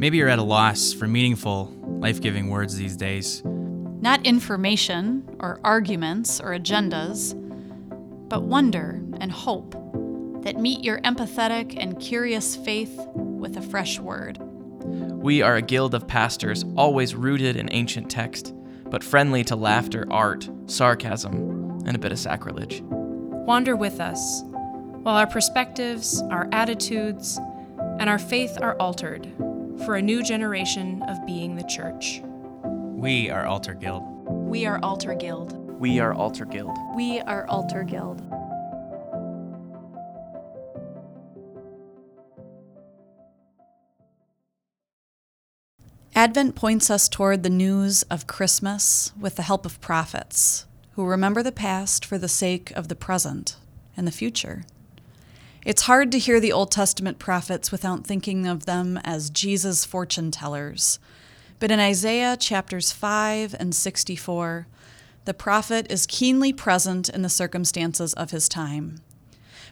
Maybe you're at a loss for meaningful, life giving words these days. Not information or arguments or agendas, but wonder and hope that meet your empathetic and curious faith with a fresh word. We are a guild of pastors, always rooted in ancient text, but friendly to laughter, art, sarcasm, and a bit of sacrilege. Wander with us, while our perspectives, our attitudes, and our faith are altered for a new generation of being the church. We are Alter Guild. We are Alter Guild. We are Alter Guild. We are Alter Guild. Advent points us toward the news of Christmas with the help of prophets who remember the past for the sake of the present and the future. It's hard to hear the Old Testament prophets without thinking of them as Jesus' fortune tellers. But in Isaiah chapters 5 and 64, the prophet is keenly present in the circumstances of his time.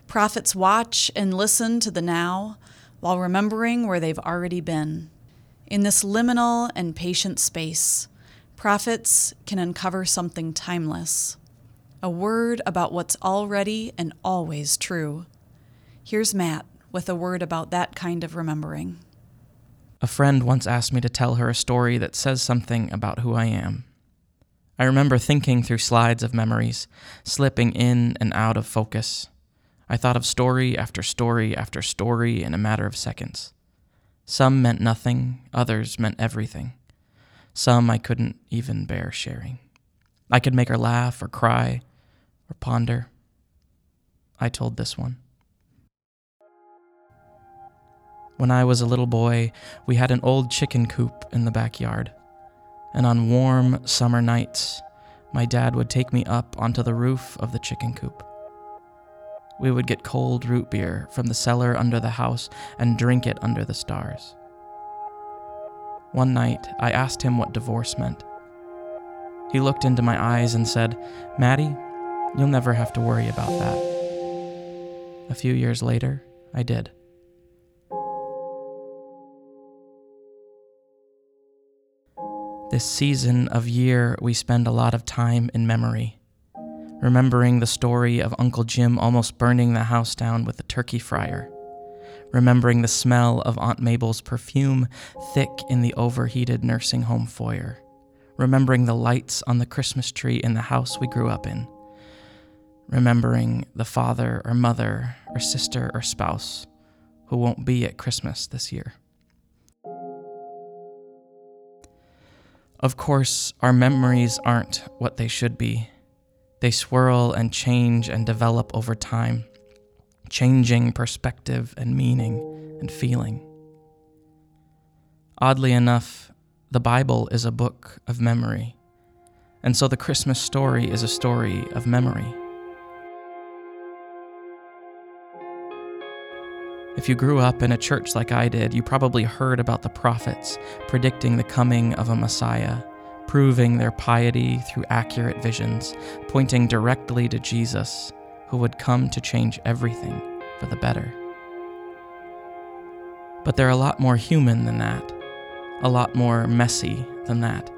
Prophets watch and listen to the now while remembering where they've already been. In this liminal and patient space, prophets can uncover something timeless a word about what's already and always true. Here's Matt with a word about that kind of remembering. A friend once asked me to tell her a story that says something about who I am. I remember thinking through slides of memories, slipping in and out of focus. I thought of story after story after story in a matter of seconds. Some meant nothing, others meant everything. Some I couldn't even bear sharing. I could make her laugh or cry or ponder. I told this one. When I was a little boy, we had an old chicken coop in the backyard. And on warm summer nights, my dad would take me up onto the roof of the chicken coop. We would get cold root beer from the cellar under the house and drink it under the stars. One night, I asked him what divorce meant. He looked into my eyes and said, Maddie, you'll never have to worry about that. A few years later, I did. This season of year, we spend a lot of time in memory remembering the story of Uncle Jim almost burning the house down with a turkey fryer, remembering the smell of Aunt Mabel's perfume thick in the overheated nursing home foyer, remembering the lights on the Christmas tree in the house we grew up in, remembering the father or mother or sister or spouse who won't be at Christmas this year. Of course, our memories aren't what they should be they swirl and change and develop over time, changing perspective and meaning and feeling. Oddly enough, the Bible is a book of memory, and so the Christmas story is a story of memory. If you grew up in a church like I did, you probably heard about the prophets predicting the coming of a Messiah proving their piety through accurate visions, pointing directly to Jesus, who would come to change everything for the better. But they're a lot more human than that, a lot more messy than that.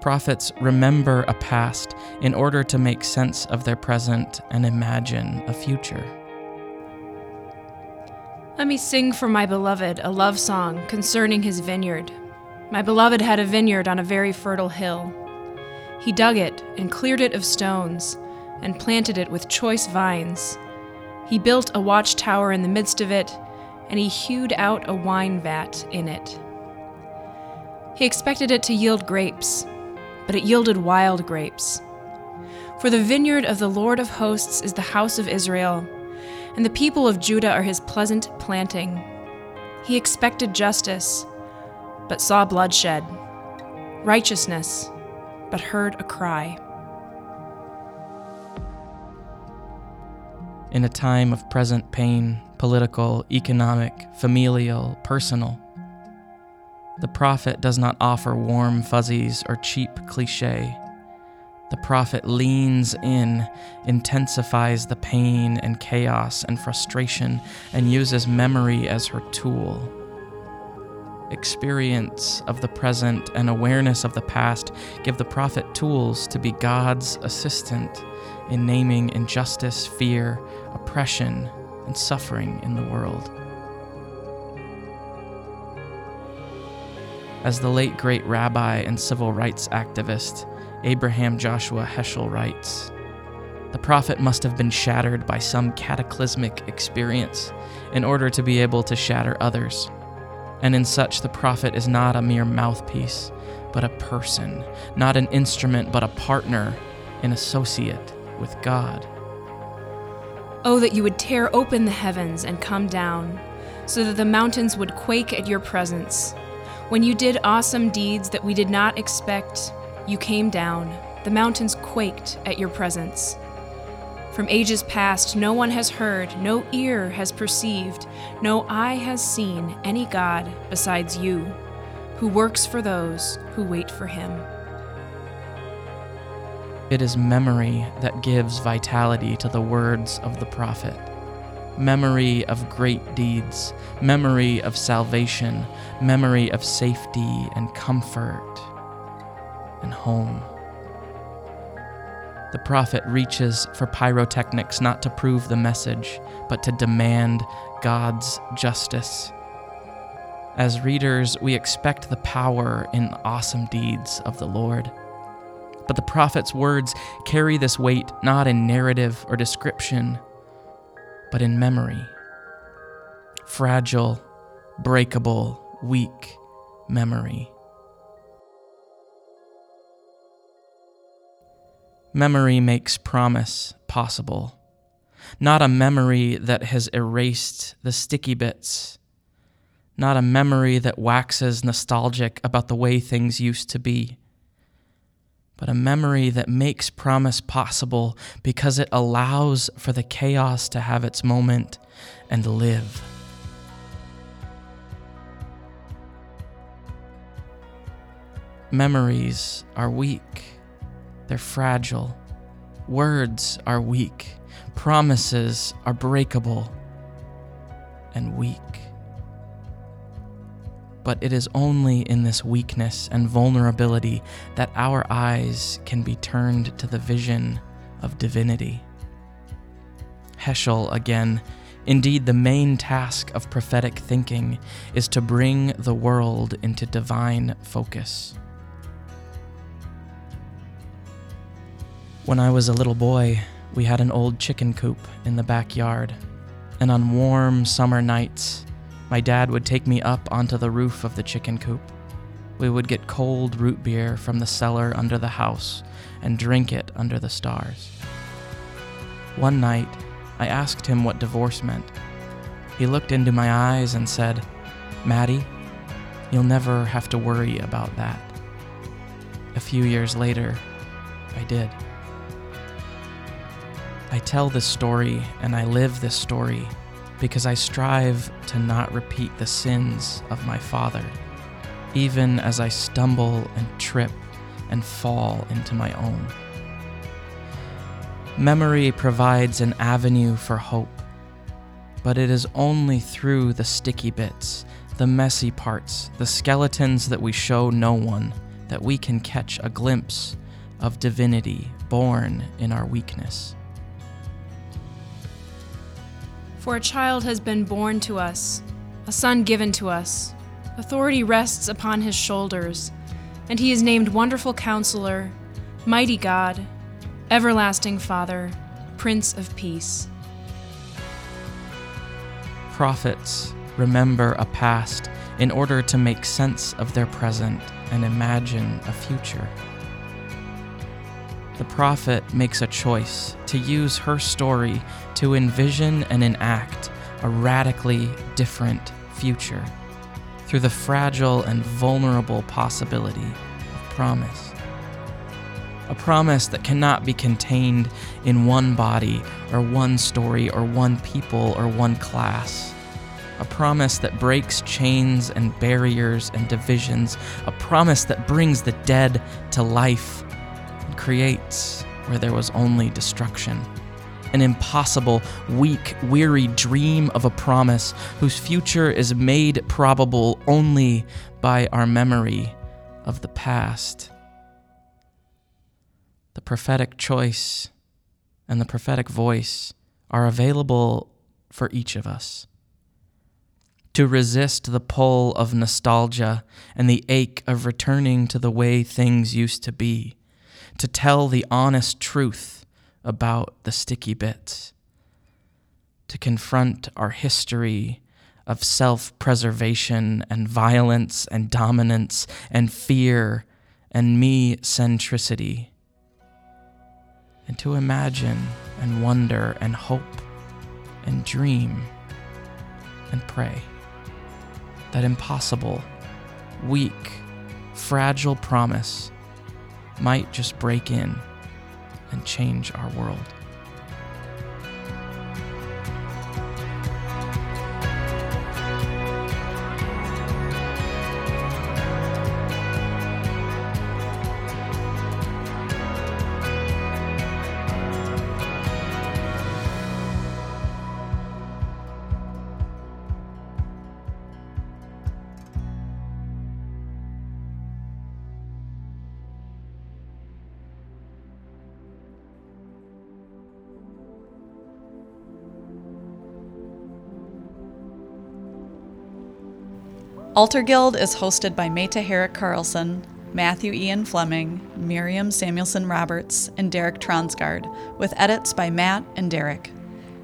Prophets remember a past in order to make sense of their present and imagine a future. Let me sing for my beloved a love song concerning his vineyard. My beloved had a vineyard on a very fertile hill. He dug it and cleared it of stones and planted it with choice vines. He built a watchtower in the midst of it, and he hewed out a wine vat in it. He expected it to yield grapes, but it yielded wild grapes. For the vineyard of the Lord of hosts is the house of Israel, and the people of Judah are his pleasant planting. He expected justice but saw bloodshed, righteousness, but heard a cry. In a time of present pain, political, economic, familial, personal, the prophet does not offer warm fuzzies or cheap cliche. The prophet leans in, intensifies the pain and chaos and frustration, and uses memory as her tool experience of the present, and awareness of the past give the prophet tools to be God's assistant in naming injustice, fear, oppression, and suffering in the world. As the late great rabbi and civil rights activist Abraham Joshua Heschel writes, the prophet must have been shattered by some cataclysmic experience in order to be able to shatter others. And in such, the prophet is not a mere mouthpiece, but a person, not an instrument, but a partner, an associate with God. Oh, that you would tear open the heavens and come down, so that the mountains would quake at your presence. When you did awesome deeds that we did not expect, you came down. The mountains quaked at your presence. From ages past, no one has heard, no ear has perceived, no eye has seen any God besides you, who works for those who wait for him. It is memory that gives vitality to the words of the prophet. Memory of great deeds, memory of salvation, memory of safety and comfort and home. The prophet reaches for pyrotechnics not to prove the message, but to demand God's justice. As readers, we expect the power in awesome deeds of the Lord. But the prophet's words carry this weight not in narrative or description, but in memory. Fragile, breakable, weak memory. Memory makes promise possible. Not a memory that has erased the sticky bits. Not a memory that waxes nostalgic about the way things used to be. But a memory that makes promise possible because it allows for the chaos to have its moment and live. Memories are weak. They're fragile. Words are weak. Promises are breakable and weak. But it is only in this weakness and vulnerability that our eyes can be turned to the vision of divinity. Heschel again. Indeed, the main task of prophetic thinking is to bring the world into divine focus. When I was a little boy, we had an old chicken coop in the backyard, and on warm summer nights, my dad would take me up onto the roof of the chicken coop. We would get cold root beer from the cellar under the house and drink it under the stars. One night, I asked him what divorce meant. He looked into my eyes and said, Maddie, you'll never have to worry about that. A few years later, I did. I tell this story and I live this story because I strive to not repeat the sins of my father, even as I stumble and trip and fall into my own. Memory provides an avenue for hope, but it is only through the sticky bits, the messy parts, the skeletons that we show no one, that we can catch a glimpse of divinity born in our weakness. For a child has been born to us, a son given to us. Authority rests upon his shoulders, and he is named Wonderful Counselor, Mighty God, Everlasting Father, Prince of Peace. Prophets remember a past in order to make sense of their present and imagine a future. The prophet makes a choice to use her story to envision and enact a radically different future through the fragile and vulnerable possibility of promise. A promise that cannot be contained in one body or one story or one people or one class. A promise that breaks chains and barriers and divisions. A promise that brings the dead to life creates where there was only destruction, an impossible, weak, weary dream of a promise whose future is made probable only by our memory of the past. The prophetic choice and the prophetic voice are available for each of us. To resist the pull of nostalgia and the ache of returning to the way things used to be, to tell the honest truth about the sticky bits, to confront our history of self preservation and violence and dominance and fear and me centricity and to imagine and wonder and hope and dream and pray. That impossible, weak, fragile promise might just break in and change our world. Alter Guild is hosted by Meta Herrick Carlson, Matthew Ian Fleming, Miriam Samuelson Roberts, and Derek Tronsgard, with edits by Matt and Derek.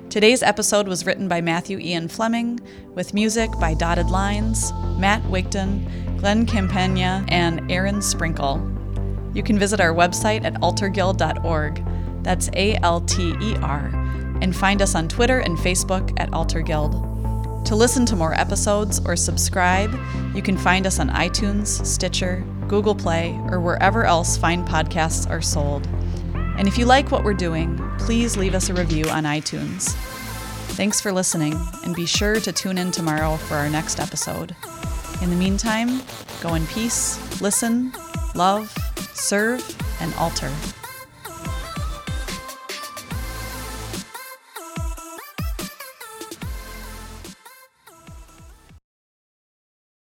Today's episode was written by Matthew Ian Fleming, with music by Dotted Lines, Matt Wigton, Glenn Campagna, and Aaron Sprinkle. You can visit our website at alterguild.org. That's A L T E R. And find us on Twitter and Facebook at Alter Guild. To listen to more episodes or subscribe, you can find us on iTunes, Stitcher, Google Play, or wherever else fine podcasts are sold. And if you like what we're doing, please leave us a review on iTunes. Thanks for listening, and be sure to tune in tomorrow for our next episode. In the meantime, go in peace, listen, love, serve, and alter.